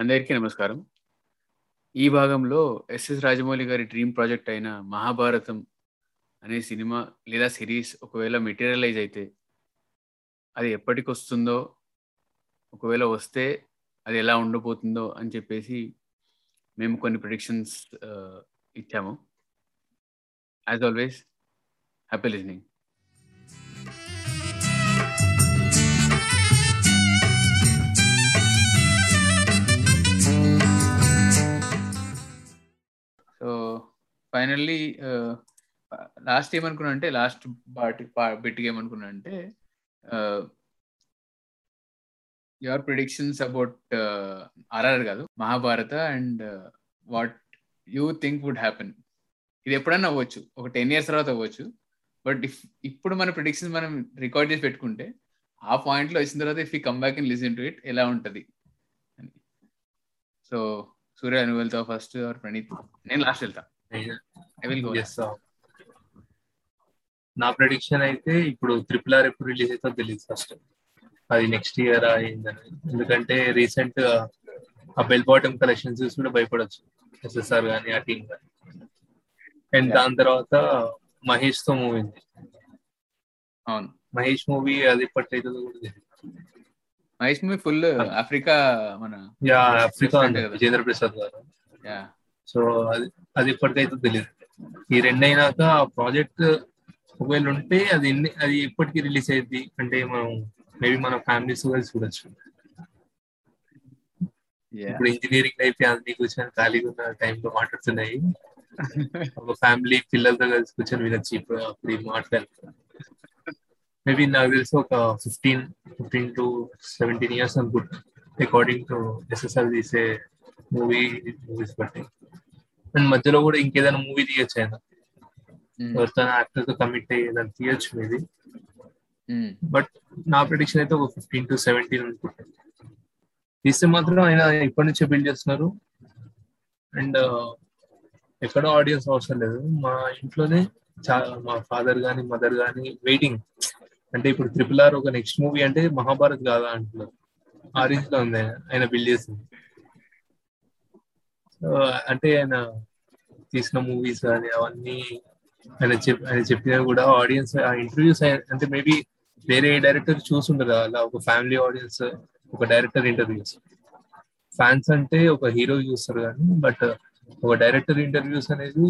అందరికీ నమస్కారం. ఈ భాగంలో ఎస్ఎస్ రాజమౌళి గారి డ్రీమ్ ప్రాజెక్ట్ అయిన 'మహాభారతం' అనే సినిమా లేదా సిరీస్ ఒకవేళ మెటీరియలైజ్ అయితే అది ఎప్పటికొస్తుందో, ఒకవేళ వస్తే అది ఎలా ఉండబోతుందో అని చెప్పేసి మేము కొన్ని ప్రొడిక్షన్స్ ఇచ్చాము. As always happy listening. Finally last ఏమనుకున్నా అంటే లాస్ట్ పార్ట్ పా బిట్‌గా ఏమనుకున్నా అంటే యువర్ ప్రిడిక్షన్స్ అబౌట్ ఆర్ఆర్ కాదు. 'Mahabharata' and what you think would happen. ఇది ఎప్పుడన్నా అవ్వచ్చు. ఒక 10 ఇయర్స్ తర్వాత అవ్వచ్చు. బట్ ఇఫ్ ఇప్పుడు మన ప్రిడిక్షన్స్ మనం రికార్డ్ చేసి పెట్టుకుంటే, ఆ పాయింట్‌లో వచ్చిన తర్వాత if you come back and listen to it ఎలా ఉంటది అని. సో, సూర్య నువ్వు ఫస్ట్ ఆర్ ప్రణీత్? నేను లాస్ట్ వెళ్తా. I will go Yes, sir. నా ప్రెడిక్షన్ అయితే ఇప్పుడు ట్రిపుల్ ఆర్ ఎప్పుడు రిలీజ్ అవుతుందో తెలియదు ఫస్ట్ అది నెక్స్ట్ ఇయర్ అయిందని. ఎందుకంటే రీసెంట్ ఆ బెల్ బాటమ్ కలెక్షన్ చూసి కూడా భయపడొచ్చు. ఎస్ఎస్ఆర్ కానీ ఆ టీమ్ కానీ అండ్ దాని తర్వాత మహేష్తో మూవీ ఉంది. అవును. మహేష్ మూవీ అది ఎప్పటికైతుందో కూడా తెలియదు మహేష్ మూవీ ఫుల్ ఆఫ్రికా మన yeah Africa. Vijayendra Prasad garu. So అది అది ఎప్పటికైతే తెలియదు ఈ రెండు అయినాక ఆ ప్రాజెక్ట్ ఒకవేళ ఉంటే అది ఎన్ని అది ఎప్పటికి రిలీజ్ అయ్యింది అంటే మనం మేబీ మన ఫ్యామిలీస్ కలిసి చూడొచ్చు. యా ఇప్పుడు ఇంజనీరింగ్ లైఫ్ అన్ని కూర్చొని ఖాళీగా ఉన్న టైంలో మాట్లాడుతున్నాయి. ఒక ఫ్యామిలీ పిల్లలతో కలిసి కూర్చొని వినొచ్చు ఇప్పుడు అప్పుడు ఈ మాట్లాడు మేబీ నాకు తెలిసి ఒక fifteen fifteen to seventeen years అనుకుంటా. అకార్డింగ్ టు ఎస్ఎస్ఆర్ తీసే మూవీ మూవీస్ బట్టి. అండ్ మధ్యలో కూడా ఇంకేదైనా మూవీ తీయొచ్చు ఆయన ఎవరితో యాక్టర్తో కమిట్ అయ్యి ఏదైనా తీయొచ్చు మేబీ. బట్ నా ప్రిడిక్షన్ అయితే ఒక ఫిఫ్టీన్ టు సెవెంటీన్ అనుకుంటాను తీస్తే మాత్రం ఆయన ఇప్పటి నుంచే బిల్డ్ చేస్తున్నారు. అండ్ ఎక్కడో ఆడియన్స్ అవసరం లేదు. మా ఇంట్లోనే చాలా మా ఫాదర్ గాని మదర్ గాని వెయిటింగ్ అంటే ఇప్పుడు ట్రిపుల్ ఆర్ ఒక నెక్స్ట్ మూవీ అంటే మహాభారత్ కాదా అంటున్నారు. ఆ రేంజ్లో ఉంది ఆయన బిల్డ్ చేసింది. అంటే ఆయన తీసిన మూవీస్ కానీ అవన్నీ ఆయన చెప్ ఆయన చెప్పినా కూడా ఆడియన్స్ ఆ ఇంటర్వ్యూస్ అంటే మేబీ వేరే డైరెక్టర్ చూసుండరు అలా ఒక ఫ్యామిలీ ఆడియన్స్ ఒక డైరెక్టర్ ఇంటర్వ్యూస్ ఫ్యాన్స్ అంటే ఒక హీరో చూస్తారు కానీ బట్ ఒక డైరెక్టర్ ఇంటర్వ్యూస్ అనేది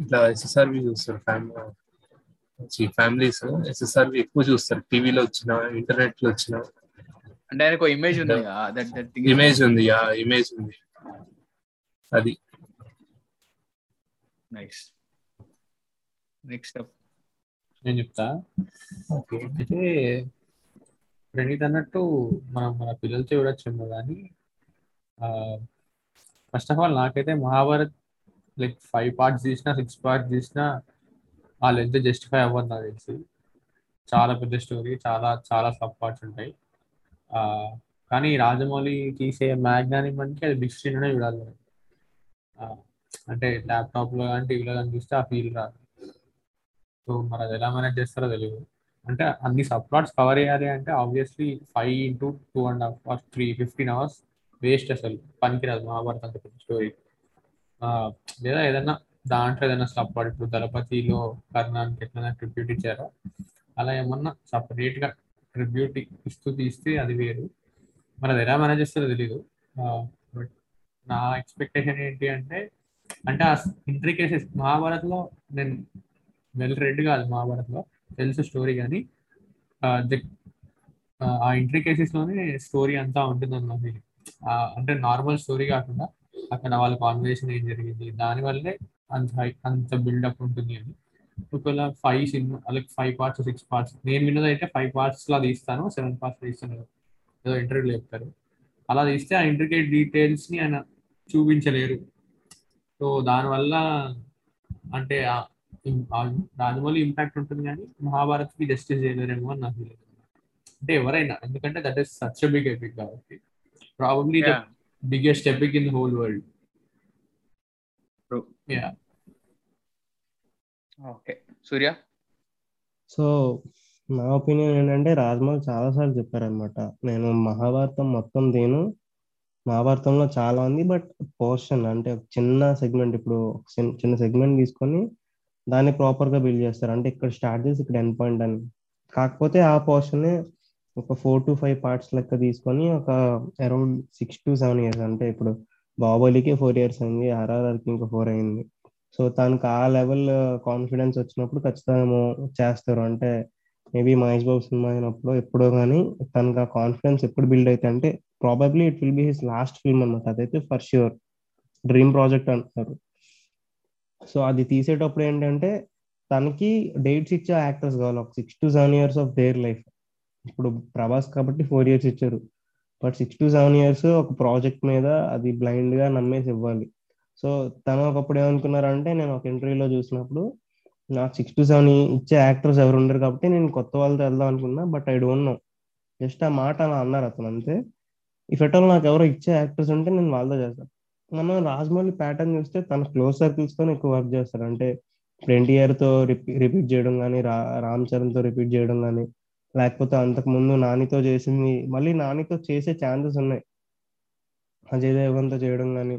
ఇట్లా ఎస్ఎస్ఆర్వి చూస్తారు ఫ్యామిలీ ఫ్యామిలీస్ ఎస్ఎస్ఆర్వి ఎక్కువ చూస్తారు టీవీలో వచ్చిన ఇంటర్నెట్లో వచ్చిన. అంటే ఆయనకు ఇమేజ్ ఉంది ఇమేజ్ ఉంది ఇమేజ్ ఉంది. అది. నైస్ నెక్స్ట్ అప్ నేను చెప్తా. ఓకే అయితే ప్రణీత్ అన్నట్టు మనం మన పిల్లలతో చూడొచ్చేమో కానీ ఫస్ట్ ఆఫ్ ఆల్ నాకైతే మహాభారత్ లైక్ ఫైవ్ పార్ట్స్ తీసినా సిక్స్ పార్ట్స్ తీసినా ఆ లెంత్ జస్టిఫై అవ్వదు నాకు తెలిసి. చాలా పెద్ద స్టోరీ చాలా చాలా సబ్ పార్ట్స్ ఉంటాయి. ఆ, కానీ రాజమౌళి తీసే మ్యాగ్ కానీ మనకి అది బిగ్ స్క్రీన్లోనే చూడాలి అంటే ల్యాప్టాప్లో కానీ టీవీలో కానీ చూస్తే ఆ ఫీల్ రాదు. సో మరి అది ఎలా మేనేజ్ చేస్తారో తెలియదు అంటే అన్ని సబ్ ప్లాట్స్ కవర్ చేయాలి అంటే obviously five into two and half or three fifteen hours waste అసలు. పనికిరాదు మహాభారతం అంత స్టోరీ లేదా ఏదైనా దాంట్లో ఏదైనా సబ్ ఇప్పుడు దళపతిలో కర్ణానికి ఎట్లైనా ట్రిబ్యూట్ ఇచ్చారో? అలా ఏమన్నా సపరేట్గా ట్రిబ్యూట్ ఇస్తూ తీస్తే అది వేరు. మరి అది ఎలా మేనేజ్ చేస్తారో తెలియదు నా ఎక్స్పెక్టేషన్ ఏంటి అంటే అంటే ఆ ఇంట్రికేసెస్ మహాభారత్లో నేను వెల్ రెడ్ కాదు మహాభారత్లో తెలుసు స్టోరీ కానీ ఆ, ఆ, ఇంట్రికేసెస్లోనే స్టోరీ అంతా ఉంటుంది అన్న అంటే నార్మల్ స్టోరీ కాకుండా అక్కడ వాళ్ళ కాన్వర్సేషన్ ఏం జరిగింది దానివల్లే అంత హై- అంత బిల్డప్ ఉంటుంది అని. ఒకవేళ five cinema like five parts six parts నేను విన్నది అయితే ఫైవ్ పార్ట్స్ లా తీస్తాను సెవెన్ పార్ట్స్ తీస్తాను. ఏదో ఇంటర్వ్యూలో చెప్తారు. అలా తీస్తే ఆ ఇంట్రికేట్ డీటెయిల్స్ని ఆయన చూపించలేరు. సో దానివల్ల అంటే రాజమౌళి ఇంపాక్ట్ ఉంటుంది కానీ మహాభారత్కి జస్టిస్ చేయలేరేమో అని నాకు తెలియదు. అంటే ఎవరైనా ఎందుకంటే that is such big epic కాబట్టి. Probably the Yeah. Biggest epic in the whole world. Yeah okay Surya so నా ఒపీనియన్ ఏంటంటే రాజమౌళి చాలాసార్లు చెప్పారనమాట నేను మహాభారతం మొత్తం తీను మహాభారతంలో చాలా ఉంది బట్ పోర్షన్ అంటే ఒక చిన్న సెగ్మెంట్ ఇప్పుడు చిన్న- సెగ్మెంట్ తీసుకొని దాన్ని ప్రాపర్గా బిల్డ్ చేస్తారు. అంటే ఇక్కడ స్టార్ట్ చేసి ఇక్కడ ఎండ్ పాయింట్ అని. కాకపోతే ఆ పోర్షన్ ఒక ఫోర్ టు ఫైవ్ పార్ట్స్ లెక్క తీసుకొని ఒక around six to seven years అంటే ఇప్పుడు బాహుబలికి ఫోర్ ఇయర్స్ అయింది ఆర్ఆర్ఆర్కి ఇంకా ఫోర్ అయింది. సో తనకు ఆ లెవెల్ కాన్ఫిడెన్స్ వచ్చినప్పుడు ఖచ్చితంగా చేస్తారు. అంటే మేబీ మహేష్ బాబు సినిమా అయినప్పుడు ఎప్పుడో కానీ తనకు ఆ కాన్ఫిడెన్స్ ఎప్పుడు బిల్డ్ అయితే అంటే probably it will be his last film అనమాట అదైతే ఫర్ ష్యూర్ డ్రీమ్ ప్రాజెక్ట్ అంటున్నారు. సో అది తీసేటప్పుడు ఏంటంటే తనకి డేట్స్ ఇచ్చే యాక్టర్స్ కావాలి. ఒక six to seven years of their life ఇప్పుడు ప్రభాస్ కాబట్టి ఫోర్ ఇయర్స్ ఇచ్చారు. But six to seven years ఒక ప్రాజెక్ట్ మీద అది బ్లైండ్గా నమ్మేసి ఇవ్వాలి. సో తను ఒకప్పుడు ఏమనుకున్నారంటే నేను ఒక ఇంటర్వ్యూలో చూసినప్పుడు నాకు సిక్స్ టు సెవెన్ ఇచ్చే యాక్టర్స్ ఎవరు ఉండరు కాబట్టి నేను కొత్త వాళ్ళతో వెళ్దాం అనుకున్నా but I don't know just ఆ మాట అలా అన్నారు అతను అంతే. ఇఫ్ ఎట్ ఆల్ నాకు ఎవరో ఇచ్చే యాక్టర్స్ ఉంటే నేను వాళ్ళతో చేస్తాను మనం రాజమౌళి ప్యాటర్న్ చూస్తే తన క్లోజ్ సర్కిల్స్తో ఎక్కువ వర్క్ చేస్తారు అంటే ఇప్పుడు ఇయర్తో రిపీట్ చేయడం కానీ రా రామ్ చరణ్తో రిపీట్ చేయడం కానీ లేకపోతే అంతకు ముందు నానితో చేసింది మళ్ళీ నానితో చేసే ఛాన్సెస్ ఉన్నాయి. అజయ్ దేవగన్తో చేయడం కానీ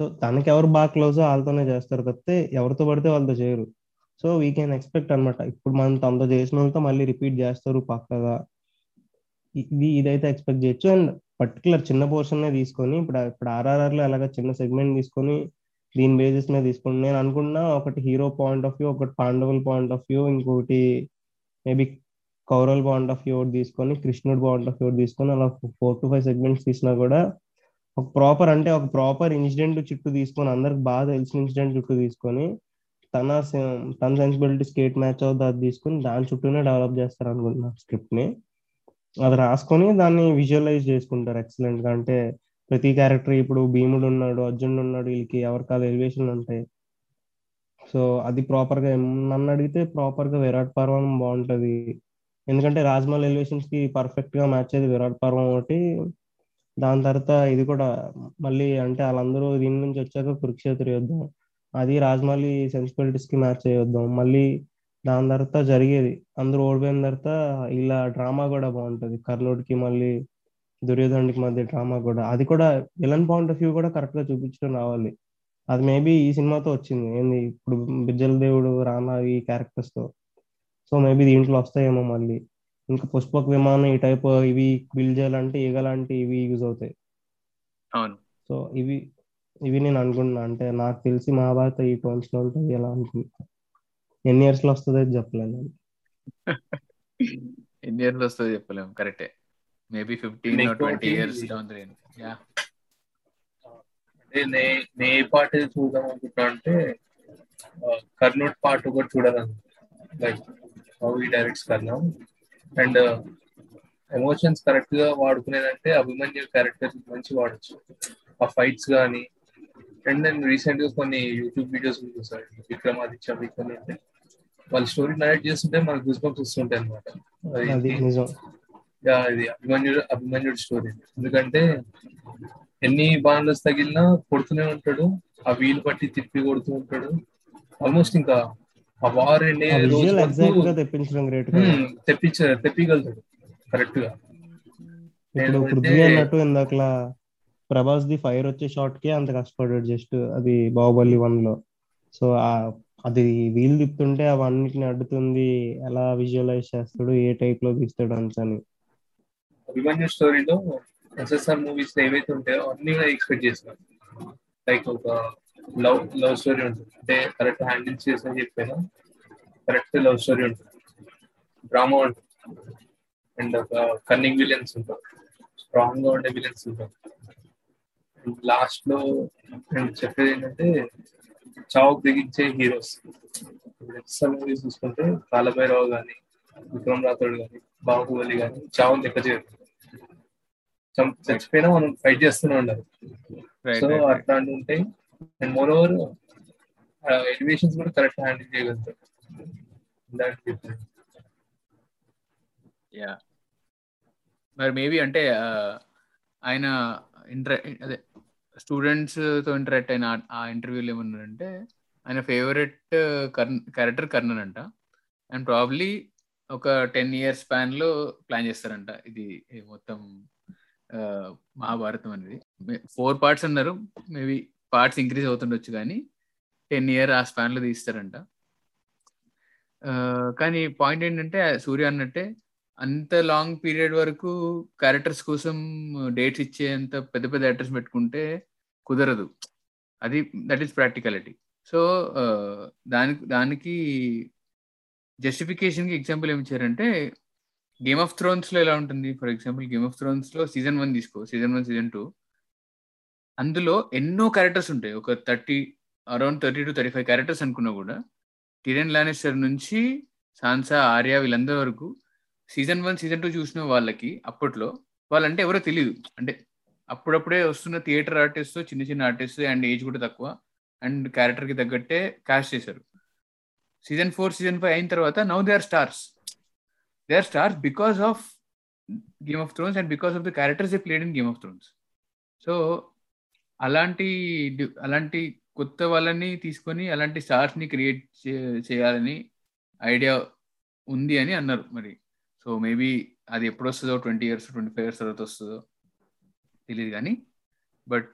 సో తనకి ఎవరు బాగా క్లోజ్ వాళ్ళతోనే చేస్తారు తప్పితే ఎవరితో పడితే వాళ్ళతో చేయరు. సో వీ కెన్ ఎక్స్పెక్ట్ అనమాట ఇప్పుడు మనం తనతో చేసిన వాళ్ళతో మళ్ళీ రిపీట్ చేస్తారు పక్కగా. ఇది ఇదైతే ఎక్స్పెక్ట్ చేయొచ్చు. అండ్ పర్టికులర్ చిన్న పోర్షన్ తీసుకొని ఇప్పుడు ఇప్పుడు ఆర్ఆర్ఆర్లో అలాగా చిన్న సెగ్మెంట్ తీసుకొని దీని బేసిస్ మీద తీసుకుని నేను అనుకున్నా ఒకటి హీరో పాయింట్ ఆఫ్ వ్యూ ఒకటి పాండవుల పాయింట్ ఆఫ్ వ్యూ ఇంకోటి మేబీ కౌరల్ పాయింట్ ఆఫ్ వ్యూ ఒకటి తీసుకొని కృష్ణుడు పాయింట్ ఆఫ్ వ్యూ తీసుకొని అలా ఫోర్ టు ఫైవ్ సెగ్మెంట్స్ తీసినా కూడా ఒక ప్రాపర్ అంటే ఒక ప్రాపర్ ఇన్సిడెంట్ చుట్టూ తీసుకొని అందరికి బాగా తెలిసిన ఇన్సిడెంట్ చుట్టూ తీసుకొని తన తన సెన్సిబిలిటీ స్కేట్ మ్యాచ్ అవుతుంది అది తీసుకొని దాని చుట్టూనే డెవలప్ చేస్తారు అనుకుంటున్నాను స్క్రిప్ట్ని అది రాసుకొని దాన్ని విజువలైజ్ చేసుకుంటారు ఎక్సలెంట్గా. అంటే ప్రతి క్యారెక్టర్ ఇప్పుడు భీముడు ఉన్నాడు అర్జునుడు ఉన్నాడు వీళ్ళకి ఎవరికాల ఎలివేషన్ ఉంటాయి. సో అది ప్రాపర్గా నన్ను అడిగితే ప్రాపర్గా విరాట్ పర్వం బాగుంటది. ఎందుకంటే రాజమౌళి ఎలివేషన్స్కి పర్ఫెక్ట్గా మ్యాచ్ అయ్యేది విరాట్ పర్వం ఒకటి. దాని తర్వాత ఇది కూడా మళ్ళీ అంటే వాళ్ళందరూ దీని నుంచి వచ్చాక కురుక్షేత్ర యుద్ధం. అది రాజమౌళి సెన్సిబిలిటీస్కి మ్యాచ్ అయ్యొద్దాం మళ్ళీ దాని తర్వాత జరిగేది. అందరూ ఓడిపోయిన తర్వాత ఇలా డ్రామా కూడా బాగుంటది. కర్ణుడికి మళ్ళీ దుర్యోధనుడికి మధ్య డ్రామా కూడా. అది కూడా విలన్ పాయింట్ ఆఫ్ వ్యూ కూడా కరెక్ట్గా చూపించడం రావాలి. అది మేబీ ఈ సినిమాతో వచ్చింది. ఏంది? ఇప్పుడు బిజ్జల దేవుడు రానా ఈ క్యారెక్టర్స్తో. సో మేబీ దీంట్లో వస్తాయేమో మళ్ళీ. ఇంకా పుష్పక విమానం ఈ టైప్ ఇవి బిల్డ్ చేయాలంటే ఈగలాంటి ఇవి యూజ్ అవుతాయి. అవును. సో ఇవి ఇవి నేను అనుకుంటున్నా. అంటే నాకు తెలిసి మహాభారత ఈ టోన్స్లో ఉంటుంది ఎలా అనుకుంటున్నా ఎన్ని ఇయర్స్లో వస్తుంది చెప్పలేదు ఎన్ని ఇయర్స్ వస్తుంది చెప్పలేము కరెక్టే maybe fifteen twenty years down yeah నే నే ఏ పార్ట్ చూద్దాం అనుకుంటా అంటే కర్నూట్ పార్ట్ ఒకటి చూడాలని. లైక్ హౌ ఈ డైరెక్ట్స్ కర్ణం అండ్ ఎమోషన్స్ కరెక్ట్గా వాడుకునేదంటే అభిమన్యు క్యారెక్టర్ మంచి వాడచ్చు. ఆ ఫైట్స్ కానీ అండ్ నేను రీసెంట్గా కొన్ని యూట్యూబ్ వీడియోస్ చూసాను. విక్రమాదిత్య విక్రమ్ అంటే వాళ్ళ స్టోరీ నరేట్ చేస్తుంటే మనకు గూస్ బంప్స్ వస్తుంటాయి అనమాట ఇది అభిమన్యుడు అభిమన్యుడు స్టోరీ ఎందుకంటే ఎన్ని బాణలు తగిలినా కొడుతూనే ఉంటాడు. ఆ వీలు పట్టి తిప్పి కొడుతూ ఉంటాడు. ఆల్మోస్ట్ ఇంకా ఆ వార్ ఎండే రోజు తెప్పించ తెప్పిగలుగుతాడు కరెక్ట్గా. ఇప్పుడు నేను పృథ్వీ అయితే- అన్నట్టు ఇందాకలా ప్రభాస్ ది ఫైర్ వచ్చే షాట్కి అంత కష్టపడ్డాడు జస్ట్ అది బాహుబలి వన్లో సో ఆ అది వీల్ తిప్పుతుంటే అవన్నిటిని అడ్డుతుంది ఎలా విజువలైజ్ చేస్తాడు ఏ టైప్లో తీస్తాడు అని అభిమన్యు స్టోరీలో ఎస్ఎస్ఆర్ మూవీస్ ఏవైతే ఉంటాయో అన్ని ఎక్స్పెక్ట్ చేస్తాను లైక్ ఒక లవ్ లవ్ స్టోరీ ఉంటుంది. అంటే కరెక్ట్ హ్యాండిల్ చేసిన చెప్పాను కరెక్ట్ లవ్ స్టోరీ ఉంటుంది. డ్రామా ఉంటుంది. అండ్ ఒక కన్నింగ్ విలియన్స్ ఉంటారు. స్ట్రాంగ్గా ఉండే విలియన్స్ ఉంటారు. లాస్ట్లో నేను చెప్పేది ఏంటంటే చావు బిగించే హీరోస్. ఎస్ఎస్ఆర్ మూవీస్ చూసుకుంటే కాలభైరవ్ కానీ విక్రమ్ రాథోడ్ కానీ బాహుబలి కానీ చావు లెక్క చేయరు. చచ్చిపోయినా మనం ఫైట్ చేస్తూనే ఉండాలి. సో అట్లాంటి ఉంటాయి అండ్ మోర్ ఓవర్ ఎలివేషన్స్ కూడా కరెక్ట్ హ్యాండిల్ చెప్పాను. యా మరి మేబీ అంటే ఆయన ఇంటర్ అదే స్టూడెంట్స్తో ఇంటరాక్ట్ అయిన ఆ- ఇంటర్వ్యూలు ఏమన్నారంటే ఆయన ఫేవరెట్ కర్ణ క్యారెక్టర్ కర్ణన్ అంట. అండ్ ప్రాబ్లీ ఒక టెన్ ఇయర్స్ స్పాన్లో ప్లాన్ చేస్తారంట. ఇది మొత్తం uh, మహాభారతం అనేది. ఫోర్ పార్ట్స్ అన్నారు. మేబీ పార్ట్స్ ఇంక్రీజ్ అవుతుండొచ్చు కానీ టెన్ ఇయర్ ఆ స్పాన్లో తీస్తారంట. Uh, కానీ పాయింట్ ఏంటంటే సూర్య అన్నట్టే అంత లాంగ్ పీరియడ్ వరకు క్యారెక్టర్స్ కోసం డేట్స్ ఇచ్చేంత పెద్ద పెద్ద యాక్టర్స్ పెట్టుకుంటే కుదరదు. అది దట్ ఈస్ ప్రాక్టికాలిటీ సో దానికి దానికి జస్టిఫికేషన్కి ఎగ్జాంపుల్ ఏమి ఇచ్చారంటే గేమ్ ఆఫ్ థ్రోన్స్లో ఎలా ఉంటుంది? ఫర్ ఎగ్జాంపుల్ గేమ్ ఆఫ్ థ్రోన్స్లో సీజన్ వన్ తీసుకో సీజన్ వన్ సీజన్ టూ అందులో ఎన్నో క్యారెక్టర్స్ ఉంటాయి. ఒక thirty around thirty to thirty five characters అనుకున్నా కూడా టిరెన్ లానేస్టర్ నుంచి సాన్సా ఆర్య వీళ్ళందరి వరకు సీజన్ వన్ సీజన్ టూ చూసిన వాళ్ళకి అప్పట్లో వాళ్ళంటే ఎవరో తెలియదు అంటే అప్పుడప్పుడే వస్తున్న థియేటర్ ఆర్టిస్ట్ చిన్న చిన్న ఆర్టిస్ట్ అండ్ ఏజ్ కూడా తక్కువ అండ్ క్యారెక్టర్కి తగ్గట్టే క్యాష్ చేశారు. సీజన్ ఫోర్ సీజన్ ఫైవ్ అయిన తర్వాత now they are stars they are stars because of Game of Thrones and because of the characters they played in Game of Thrones so అలాంటి అలాంటి కొత్త వాళ్ళని తీసుకొని అలాంటి స్టార్స్ని క్రియేట్ చేయాలని ఐడియా ఉంది అని అన్నారు మరి. సో మేబీ అది ఎప్పుడు వస్తుందో twenty years twenty five years తర్వాత వస్తుందో తెలియదు కానీ బట్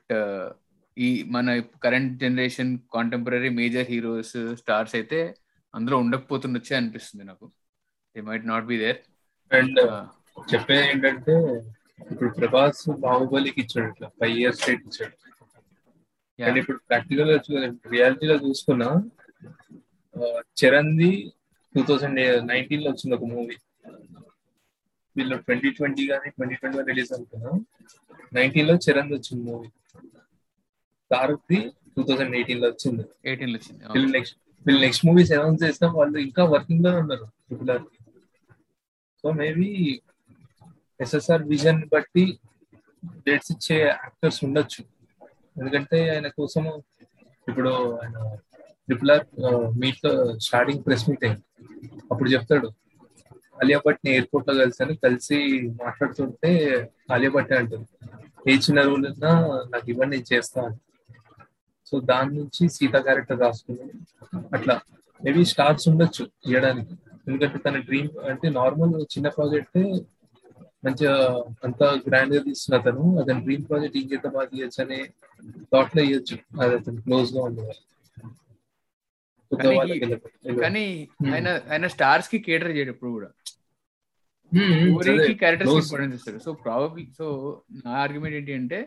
ఈ మన current generation contemporary major heroes stars అయితే అందులో ఉండకపోతుండొచ్చే అనిపిస్తుంది నాకు. They might not be there and చెప్పేది ఏంటంటే ఇప్పుడు ప్రభాస్ బాహుబలికి ఇచ్చాడు ఇట్లా ఫైవ్ ఇయర్స్ ఇచ్చాడు. అండ్ ఇప్పుడు ప్రాక్టికల్గా రియాలిటీలో చూసుకున్నా చరణ్ది టూ థౌజండ్ నైన్టీన్లో వచ్చింది ఒక మూవీ వీళ్ళు ట్వంటీ ట్వంటీ కానీ ట్వంటీ ట్వంటీ రిలీజ్ అనుకున్నా. నైన్టీన్లో చరణ్ వచ్చింది మూవీ తారక్ది టూ థౌజండ్ ఎయిటీన్లో వచ్చింది. ఎయిటీన్లో వచ్చింది వీళ్ళు నెక్స్ట్ వీళ్ళు నెక్స్ట్ మూవీస్ అనౌన్స్ చేస్తాం వాళ్ళు ఇంకా వర్కింగ్లోనే ఉన్నారు triple R so maybe SSR vision బట్టి డేట్స్ ఇచ్చే యాక్టర్స్ ఉండొచ్చు. ఎందుకంటే ఆయన కోసం ఇప్పుడు ఆయన ట్రిపుల్ ఆర్ మీట్లో స్టార్టింగ్ ప్రెస్ మీట్ అయింది అప్పుడు చెప్తాడు ఆలియా భట్ని ఎయిర్పోర్ట్లో కలిసాను కలిసి మాట్లాడుతుంటే ఆలియా భట్ అంటుంది. ఏ చిన్న రూల్ ఉన్నా నాకు ఇవన్నీ నేను చేస్తాను సో దాని నుంచి సీత క్యారెక్టర్ రాసుకున్నాను. అట్లా. మేబీ స్టార్స్ ఉండొచ్చు చేయడానికి ఎందుకంటే తన డ్రీమ్ అంటే నార్మల్ చిన్న ప్రాజెక్ట్ మంచిగా అంత గ్రాండ్గా తీసిన అతను. అతని డ్రీమ్ ప్రాజెక్ట్ ఇంకెంత బాగా తీయచ్చు అనే థాట్లో ఇవ్వచ్చు అది అతను క్లోజ్గా ఉండేవారు. కానీ. ఆయన ఆయన స్టార్స్కి కేటర్ చేయడు ఎప్పుడు కూడా. క్యారెక్టర్స్. ఇంపార్టెన్స్ ఇస్తారు సో ప్రాబబ్లీ సో నా ఆర్గ్యుమెంట్ ఏంటి అంటే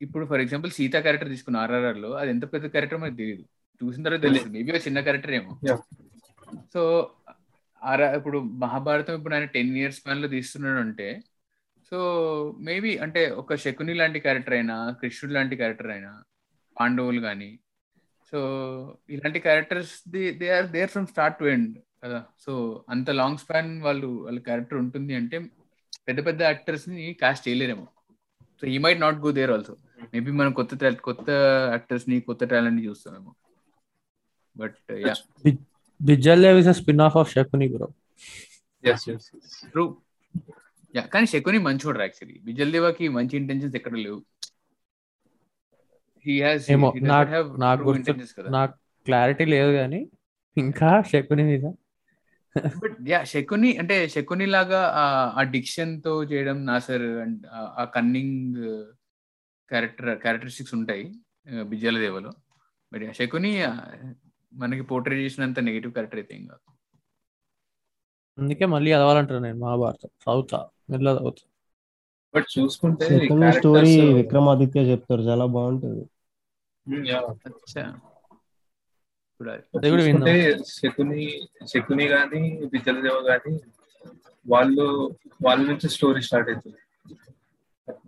ఇప్పుడు ఫర్ ఎగ్జాంపుల్ సీతా క్యారెక్టర్ తీసుకున్న ఆర్ఆర్ఆర్లో అది ఎంత పెద్ద క్యారెక్టర్ మనకు తెలియదు చూసిన తర్వాత తెలుస్తుంది మేబీ ఒక చిన్న క్యారెక్టర్ ఏమో. సో ఆర్ఆర్ ఇప్పుడు మహాభారతం ఇప్పుడు ఆయన టెన్ ఇయర్స్ స్పాన్లో తీస్తున్నాడు అంటే సో మేబీ అంటే ఒక శకుని లాంటి క్యారెక్టర్ అయినా కృష్ణుడు లాంటి క్యారెక్టర్ అయినా పాండవులు కానీ సో ఇలాంటి characters they are there from start to end కదా. సో అంత లాంగ్ స్పాన్ వాళ్ళు వాళ్ళ క్యారెక్టర్ ఉంటుంది అంటే పెద్ద పెద్ద యాక్టర్స్ని cast చేయలేరేమో. So he might not go there also maybe మనం కొత్త కొత్త యాక్టర్స్ని కొత్త టాలెంట్ని చూస్తామేమో. But yeah Bijjala Dev is spin off of Shakuni bro Yes, yes, yes. True yeah కానీ శకుని మంచోడు యాక్చువల్లీ విజల్ దేవాకి మంచి ఇంటెన్షన్స్ ఎక్కడ లేవు. ఏమో నాకు నాకు గుర్తు కదా. నాకు క్లారిటీ లేదు కానీ ఇంకా శకుని మీద. బట్ యా శకుని అంటే శకుని లాగా ఆ- డిక్షన్తో చేయడం నాసర్ అండ్ ఆ కన్నింగ్ క్యారెక్టర్ క్యారెక్టరిస్టిక్స్ ఉంటాయి బిజ్జల దేవలో బట్ శకుని మనకి పోర్ట్రే చేసినంత నెగిటివ్ క్యారెక్టర్ అయితే ఏం కాదు. అందుకే మళ్ళీ చదవాలంటాను నేను మహాభారతం. చదువుతా మెల్ల చదువుతా. బట్ చూసుకుంటే స్టోరీ విక్రమాదిత్య చెప్తారు చాలా బాగుంటది. అచ్చా చూసుకుంటే శకుని శకుని గాని విద్యలదేవ గాని వాళ్ళు వాళ్ళ నుంచి స్టోరీ స్టార్ట్ అవుతుంది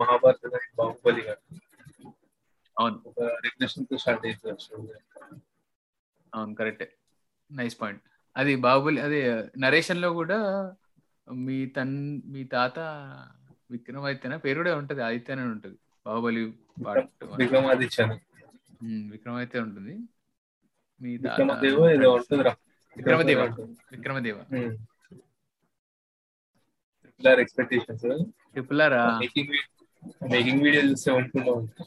మహాభారత గాని బాహుబలి గాని అవును. ఒక రిగ్రెషన్తో స్టార్ట్ అవుతుంది స్టోరీ అవును కరెక్టే నైస్ పాయింట్ అది బాహుబలి అదే నరేషన్లో కూడా మీ తన్ మీ తాత విక్రమాదిత్యన? పేరు కూడా ఉంటది ఆదిత్య అని ఉంటది. బాహుబలి పార్ట్ విక్రమాదిత్య విక్రమాదిత్య ఉంటుంది. మీ విక్రమదేవ ఏదో ఉంటుందిరా Vikramadeva. Vikramadeva. Expectations triple R making making video చూస్తే ఉంటుందా.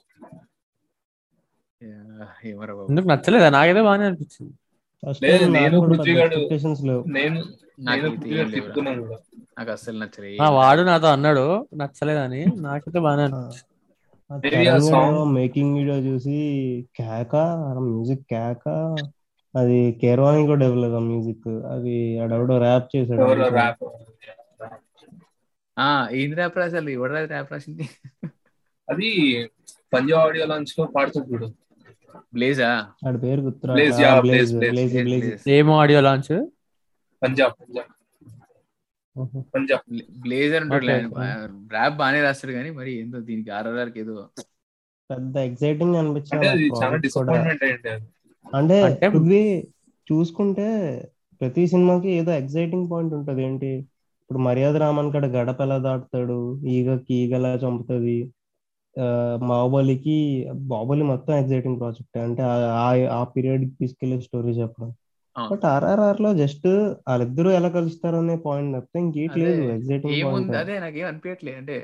ఏమరా బాబు. ఎందుకు నచ్చలేదా? నాకైతే బాగానే అనిపించింది. లేదు, నేను నాకు నేను అస్సలు నచ్చలేదు. ఆ, వాడు నాతో అన్నాడు నచ్చలేదని. నాకైతే బాగానే అనిపించింది Maybe ఆ song- మేకింగ్ వీడియో చూసి కేక మ్యూజిక్ కేక. అది కేరవాణి కూడా డెవలప్ ఆ మ్యూజిక్ అది ఆడెవడో ర్యాప్ చేశాడు ఏంది ర్యాప్ రాశారు? ఎవడ ర్యాప్ రాసింది? అది పంజాబ్ ఆడియో లాంచ్లో పాడుతుంది చూడు. బ్లేజా ఆడి పేరు yeah, బ్లేజ్ బ్లేజ్ బ్లేజ్ ఏం ఆడియో లాంచ్ పంజాబ్ పంజాబ్. పంజాబ్ బ్లేజర్ ఉంటాడు ర్యాప్ బాగానే రాస్తాడు కానీ మరి ఏందో దీనికి ఆర్ఆర్ఆర్కి ఏదో పెద్ద ఎక్సైటింగ్ అనిపించింది అంటే చూసుకుంటే ప్రతి సినిమాకి ఏదో ఎక్సైటింగ్ పాయింట్ ఉంటది. ఏంటి? ఇప్పుడు మర్యాద రామన్ కాడ గడప ఎలా దాటుతాడు? ఈగకి ఈగ ఎలా చంపుతుంది? ఆ, బాహుబలికి బాహుబలి మొత్తం ఎక్సైటింగ్ ప్రాజెక్ట్. అంటే ఆ- పీరియడ్కి తీసుకెళ్ళే స్టోరీ చెప్పడం. బట్ ఆర్ఆర్ఆర్లో జస్ట్ వాళ్ళిద్దరూ ఎలా కలుస్తారు అనే పాయింట్ తప్పితే ఇంకేట్ అదే, లేదు ఎక్సైటింగ్ ఏముంది? పాయింట్ అదే నాకేం అనిపించట్లేదు అంటే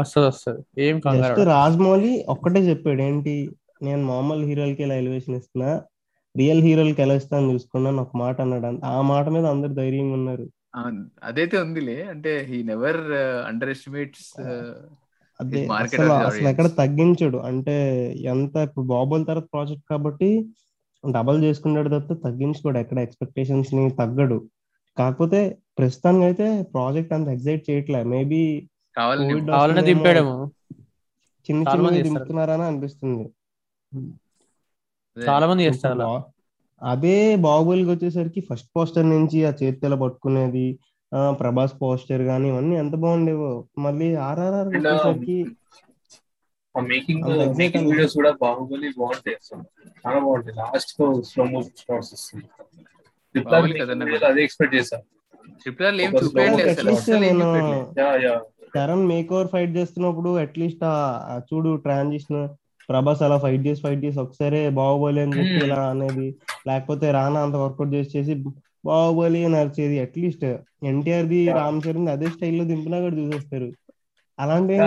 వస్తుంది వస్తుంది. ఏం జస్ట్ రాజమౌళి ఒక్కటే చెప్పాడు ఏంటి? నేను మామూలు హీరోలకి ఇలా ఎలివేషన్ ఇస్తున్నా? రియల్ హీరోలకి ఎలా ఇస్తాను చూసుకున్నాను ఒక మాట అన్నాడు. ఆ మాట మీద అందరు ధైర్యంగా ఉన్నారు. అదైతే ఉందిలే. అంటే he never underestimates It market అసలు ఎక్కడ. తగ్గించడు. అంటే ఎంత ఇప్పుడు బాబుల తర్వాత ప్రాజెక్ట్ కాబట్టి డబల్ చేసుకున్నాడు తప్ప తగ్గించుకోడు ఎక్కడ ఎక్స్పెక్టేషన్స్ని తగ్గడు. కాకపోతే ప్రస్తుతానికి అయితే ప్రాజెక్ట్ అంత ఎగ్జైట్ చేయట్లే. మేబీ చిన్న చిన్న. దింపుతున్నారని అనిపిస్తుంది. అదే. చాలా మంది చేస్తారు అదే బాహుబలికి వచ్చేసరికి ఫస్ట్ పోస్టర్ నుంచి ఆ చేతిలో పట్టుకునేది ఆ ప్రభాస్ పోస్టర్ గానీ ఇవన్నీ ఎంత బాగుండేవో. మళ్ళీ ఆర్ఆర్ఆర్ వచ్చేసరికి ఆ మేకింగ్ మేకింగ్. వీడియోస్ కూడా బాహుబలి బాగుంటాయి అసలు చాలా బాగుంటాయి లాస్ట్లో స్లో మోషన్ షాట్స్ వస్తుంది అదే ఎక్స్పెక్ట్ చేశా ట్రిపుల్ ఆర్ ఏం ఒక చూపించట్లేదు అసలు. అట్లీస్ట్ అసలు ఏం నేను చూపించట్లేదు. Yeah yeah Charan makeover fight చేస్తున్నప్పుడు అట్లీస్ట్ ఆ చూడు ట్రాన్సిషన్ ప్రభాస్ అలా ఫైట్ చేసి ఫైట్ చేసి ఒకసారి బాహుబలి అని చెప్పి Hmm. ఇలా అనేది లేకపోతే రానా అంత వర్కౌట్ చేసి చేసి బాహుబలి అని అరిచేది అట్లీస్ట్ ఎన్టీఆర్ ది. రామ్ చరణ్ అదే స్టైల్లో దింపినా కూడా చూసేస్తారు. అలాంటివి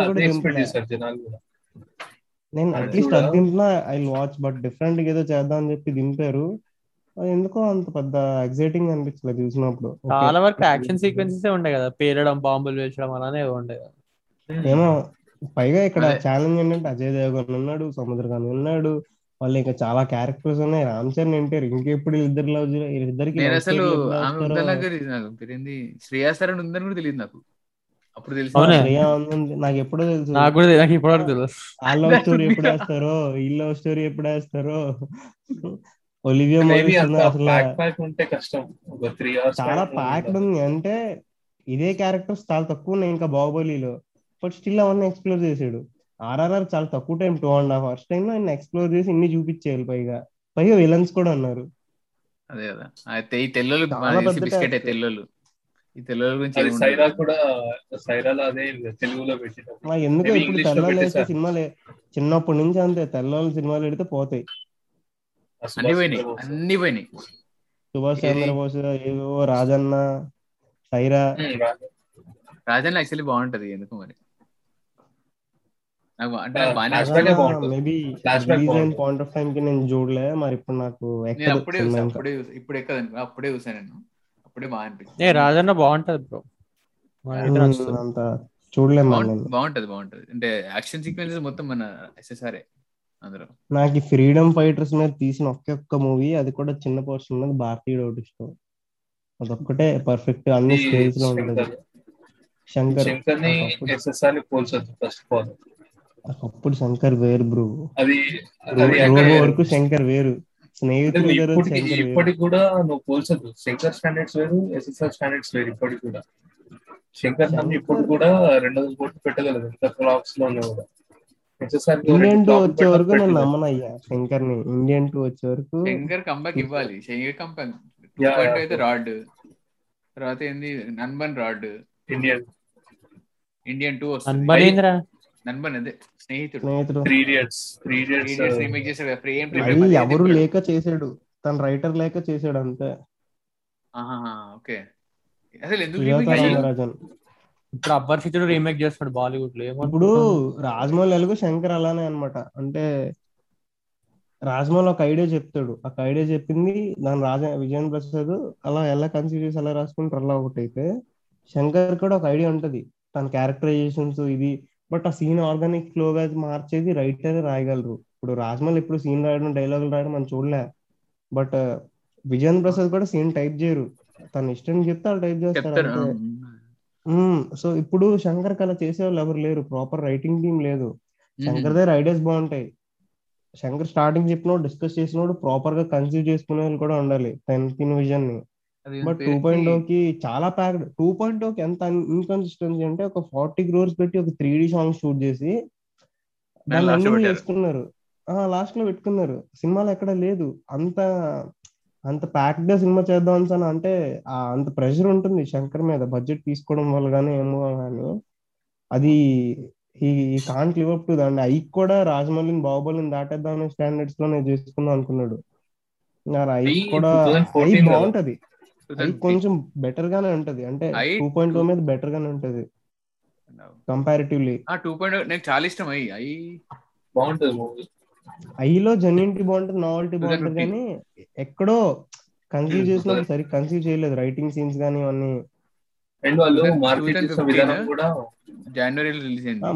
నేను అట్లీస్ట్ అది దింపినా ఐ వాచ్ బట్ డిఫరెంట్ ఏదో చేద్దాం అని చెప్పి దింపారు. అది ఎందుకో అంత పెద్ద ఎగ్జైటింగ్ అనిపించలేదు చూసినప్పుడు. చాలా వరకు యాక్షన్ సీక్వెన్సెస్ ఉండే కదా పేరడం బాంబులు వేసడం అలానే ఉండే కదా. ఏమో పైగా ఇక్కడ. ఛాలెంజ్ ఏంటంటే అజయ్ దేవగన్ ఉన్నాడు సముద్రకాంత్ ఉన్నాడు వాళ్ళు ఇంకా చాలా క్యారెక్టర్స్ ఉన్నాయి. రామ్ చరణ్ ఎన్టీఆర్ ఇంకెప్పుడు ఇద్దరు లవ్ ఇద్దరికి నేను love అసలు story ఎప్పుడు ఆమె వేస్తారో. ఉందని నాకు తెలియదు. నాకు పేరేంది శ్రేయా సరణ్ ఉందని కూడా తెలియదు నాకు. అప్పుడు తెలిసి నాకు ఎప్పుడో తెలుసు. నాకు కూడా నాకు ఇప్పటివరకు ఆ లవ్ స్టోరీ ఎప్పుడు వేస్తారో ఈ లవ్ స్టోరీ ఎప్పుడు వేస్తారో. ఒలివియా ఉంటే కష్టం. ఒక త్రీ అవర్స్ చాలా ప్యాక్డ్ ఉంది. అంటే ఇదే క్యారెక్టర్స్ చాలా తక్కువ ఉన్నాయి. ఇంకా బాహుబలిలో. బట్ స్టిల్ అవన్నీ ఎక్స్ప్లోర్ చేసాడు. ఆర్ఆర్ఆర్ చాలా తక్కువ time two and half hours time లో ఆయన ఎక్స్ప్లోర్ చేసి ఇన్ని చూపించేయాలి పైగా. పైగా విలన్స్ కూడా ఉన్నారు. అదే కదా. అయితే ఈ తెల్లోళ్ళు చాలా పెద్ద బిస్కెట్ task. ఈ గురించి సైరా. కూడా సైరాలో అదే తెలుగులో పెట్టిన ఎందుకు ఇప్పుడు తెల్లలు వేసే పెట్టేశారు. సినిమాలు చిన్నప్పటి నుంచి అంతే తెల్లవాళ్ళు సినిమాలు పెడితే పోతాయి. అన్ని పోయినాయి అన్ని పోయినాయి. సుభాష్? చంద్రబోస్ ఏవో రాజన్న సైరా. రాజన్ యాక్చువల్లీ బాగుంటది ఎందుకు మరి. పాయింట్ ఆఫ్ టైం కి నేను చూడలే మరి ఇప్పుడు నాకు అప్పుడే సినిమా చూసా ఇంకా. అప్పుడే ఇప్పుడు అప్పుడే చూసా నేను. అప్పుడే బాగా ఏ అనిపించింది రాజన్న బాగుంటది బ్రో. అంత చూడలేము బాగుంటది బాగుంటది అంటే యాక్షన్ సీక్వెన్సెస్ మొత్తం మన ఎస్ఎస్ఆర్ అందులో. నాకు ఈ ఫ్రీడమ్ ఫైటర్స్ మీద తీసిన ఒకే ఒక్క మూవీ అది కూడా చిన్న పోర్షన్ మీద భారతీయుడు ఒకటి ఇష్టం. అదొక్కటే పర్ఫెక్ట్ అన్ని స్కేల్స్లో ఉంటది. శంకర్. శంకర్ని ఒకప్పుడు- ఎస్ఎస్ఆర్ని పోల్చొద్దు ఫస్ట్ ఆఫ్ ఆల్ ఒకప్పుడు శంకర్ వేరు బ్రో. అది వరకు శంకర్ వేరు. స్నేహితులు ఇప్పటికి కూడా నువ్వు పోల్చొద్దు. శంకర్ స్టాండర్డ్స్ వేరు ఎస్ఎస్ఆర్ స్టాండర్డ్స్ వేరు ఇప్పటికి కూడా. శంకర్ నన్ను ఇప్పుడు కూడా రెండు వందల కోట్లు పెట్టగలదు ఎంత ఫ్లాప్స్లో కూడా. ఇండియన్ టూ వచ్చే వరకు నేను నమ్మనయ్యా శంకర్ని ఇండియన్ టూ వచ్చే వరకు శంకర్ కంబ్యాక్ ఇవ్వాలి. Shankar comeback point. అయితే రాడ్. తర్వాత ఏంది? నన్బన్ రాడ్. ఇండియన్ ఇండియన్ టూ వస్తుంది. నన్బన్ అదే. స్నేహితుడు. స్నేహితుడు. Three idiots three idiots remake చేసాడు ఫ్రేమ్ అది ఎవరు లేక చేసాడు. తన రైటర్ లేక చేసాడు అంతే. ఓకే. అసలు ఎందుకు ఇప్పుడు అపరిచితుడు రీమేక్ చేస్తున్నాడు బాలీవుడ్లో ఇప్పుడు రాజమౌళి ఎలాగో శంకర్ అలానే అన్నమాట. అంటే రాజమౌళి ఒక ఐడియా చెప్తాడు. ఒక ఐడియా చెప్పింది దాని రాజ విజయన్ ప్రసాద్ అలా ఎలా కన్సిడర్ చేసి అలా రాసుకుంటారు అలా ఒకటి అయితే శంకర్ కూడా ఒక ఐడియా ఉంటది. తన క్యారెక్టరైజేషన్స్ ఇది బట్ ఆ సీన్ ఆర్గానిక్ ఫ్లో గా మార్చేది రైటర్ రాయగలరు. ఇప్పుడు రాజమౌళి ఇప్పుడు సీన్ రాయడం డైలాగులు రాయడం మనం చూడలే. బట్ విజయన్ ప్రసాద్ కూడా సీన్ టైప్ చేయరు. తన ఇష్టం చెప్తే వాళ్ళు టైప్ చేస్తారు సో ఇప్పుడు శంకర్ అలా చేసే వాళ్ళు ఎవరు లేరు. ప్రాపర్ రైటింగ్ టీం లేదు. శంకర్ దగ్గర ఐడియాస్ బాగుంటాయి. శంకర్ స్టార్టింగ్ చెప్పినోడు డిస్కస్ చేసినోడు ప్రాపర్గా కన్సీవ్ చేసుకునే వాళ్ళు కూడా ఉండాలి. తిన విజన్ని. బట్ టూ పాయింట్కి చాలా ప్యాక్డ్ టూ పాయింట్కి ఎంత ఇన్కన్సిస్టెన్సీ అంటే ఒక ఫార్టీ క్రోర్స్ పెట్టి ఒక త్రీ డి సాంగ్ షూట్ చేసి దాన్ని ఆ లాస్ట్లో పెట్టుకున్నారు. సినిమాలో ఎక్కడ లేదు. అంత అంత ప్యాక్డ్గా సినిమా చేద్దాం అని అంటే ఆ అంత ప్రెషర్ ఉంటుంది శంకర్ మీద. బడ్జెట్ తీసుకోవడం వల్ల కానీ ఏమో కానీ అది ఈ కాంట్ లివ్ అప్ టు దాన్ని ఐ కూడా రాజమౌళిని బాహుబలిని దాటేద్దాం అనే స్టాండర్డ్స్లో నేను చేసుకుందాం అనుకున్నాడు ఐ కూడా ఐ 2014 కదా. బాగుంటది. కొంచెం బెటర్ గానే ఉంటది. అంటే ఐ టూ పాయింట్ టూ మీద బెటర్ గానే ఉంటది కంపారిటివ్లీ ఆ టూ పాయింట్ నాకు చాలా ఇష్టం. అయ్యి అయ్యి బాగుంటది మూవీ ఐలో జెన్యునిటీ బాగుంటది నావల్టీ బాగుంటది 2015. కానీ ఎక్కడో కన్సీవ్ చేసినప్పుడు సరి కన్సీవ్ చేయలేదు. రైటింగ్ సీన్స్ కానీ ఇవన్నీ అండ్ వాళ్ళు 2015 మార్కెట్ చేసిన విధానం కూడా జనవరిలో రిలీజ్ అయింది.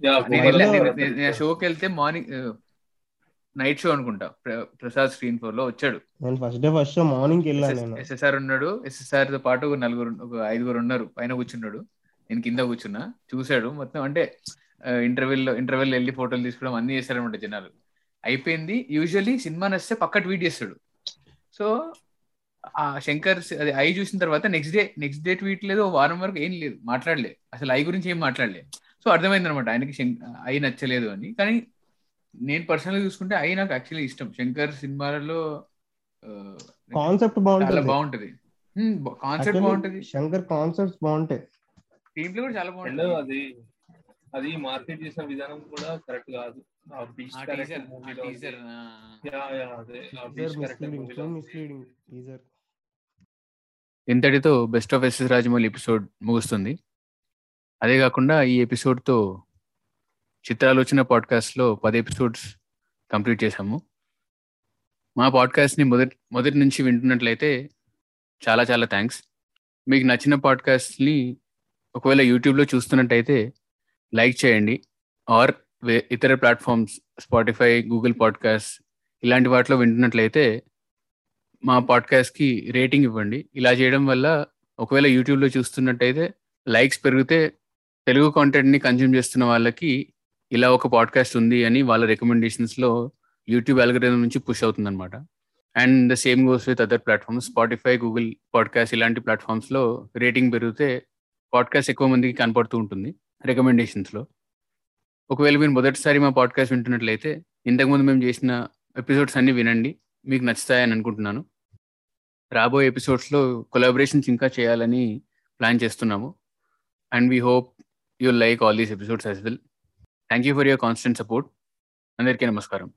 నేను షోకి వెళ్తే మార్నింగ్ నైట్ షో అనుకుంటా. ప్ర- ప్రసాద్ స్క్రీన్ ఫోర్లో వచ్చాడు. నేను first day first show morning వెళ్ళాను ఎస్ఎస్ఆర్ ఉన్నాడు. ఎస్ఎస్ఆర్తో పాటు నలుగురు ఒక ఐదుగురు ఉన్నారు. పైన కూర్చున్నాడు. నేను కింద కూర్చున్నా. చూశాడు. మొత్తం అంటే ఇంటర్వెల్లో ఇంటర్వెల్ వెళ్ళి ఫోటోలు తీసుకోవడం అన్ని చేశారనమాట జనాలు. అయిపోయింది. యూజువల్లీ సినిమా నచ్చితే పక్క ట్వీట్ చేస్తాడు. సో ఆ శంకర్ అది ఐ చూసిన తర్వాత next day next day tweet లేదు. వారం వరకు ఏం లేదు. మాట్లాడలే. అసలు ఐ గురించి ఏం మాట్లాడలే. సో అర్థమైంది అనమాట ఆయనకి ఐ నచ్చలేదు అని. కానీ నేను పర్సనల్గా చూసుకుంటే ఐ నాకు యాక్చువల్లీ ఇష్టం. శంకర్ సినిమాలలో కాన్సెప్ట్ చాలా బాగుంటది. బాగుంటది కాన్సెప్ట్ Actually, బాగుంటది. శంకర్ కాన్సెప్ట్స్ బాగుంటాయి. టీమ్లో కూడా చాలా బాగుంటది. అది అది మార్కెట్ చేసిన విధానం కూడా కరెక్ట్ కాదు. ఇంతటితో best of SS Rajamouli episode ముగుస్తుంది. అదే కాకుండా ఈ ఎపిసోడ్తో చిత్రాలు వచ్చిన పాడ్కాస్ట్లో పది ఎపిసోడ్స్ కంప్లీట్ చేశాము. మా పాడ్కాస్ట్ని మొదటి మొదటి నుంచి వింటున్నట్లయితే చాలా చాలా థ్యాంక్స్ మీకు నచ్చిన పాడ్కాస్ట్ని ఒకవేళ యూట్యూబ్లో చూస్తున్నట్టయితే లైక్ చేయండి. ఆర్ ఇతర ప్లాట్ఫామ్స్ స్పాటిఫై గూగుల్ పాడ్కాస్ట్ ఇలాంటి వాటిలో వింటున్నట్లయితే మా పాడ్కాస్ట్కి రేటింగ్ ఇవ్వండి. ఇలా చేయడం వల్ల ఒకవేళ యూట్యూబ్లో చూస్తున్నట్టయితే లైక్స్ పెరిగితే తెలుగు కాంటెంట్ని కన్జ్యూమ్ చేస్తున్న వాళ్ళకి ఇలా ఒక పాడ్కాస్ట్ ఉంది అని వాళ్ళ రికమెండేషన్స్లో యూట్యూబ్ అల్గరిథం నుంచి పుష్ అవుతుంది అనమాట and the same goes with other platforms Spotify Google podcast ఇలాంటి ప్లాట్ఫామ్స్లో రేటింగ్ పెరిగితే పాడ్కాస్ట్ ఎక్కువ మందికి కనపడుతూ ఉంటుంది రికమెండేషన్స్లో ఒకవేళ మీరు మొదటిసారి మా పాడ్కాస్ట్ వింటున్నట్లయితే ఇంతకుముందు మేము చేసిన ఎపిసోడ్స్ అన్ని వినండి. మీకు నచ్చుతాయని అనుకుంటున్నాను. రాబోయే ఎపిసోడ్స్లో కొలాబరేషన్స్ ఇంకా చేయాలని ప్లాన్ చేస్తున్నాము. And we hope you like all these episodes as well thank you for your constant support అందరికీ నమస్కారం.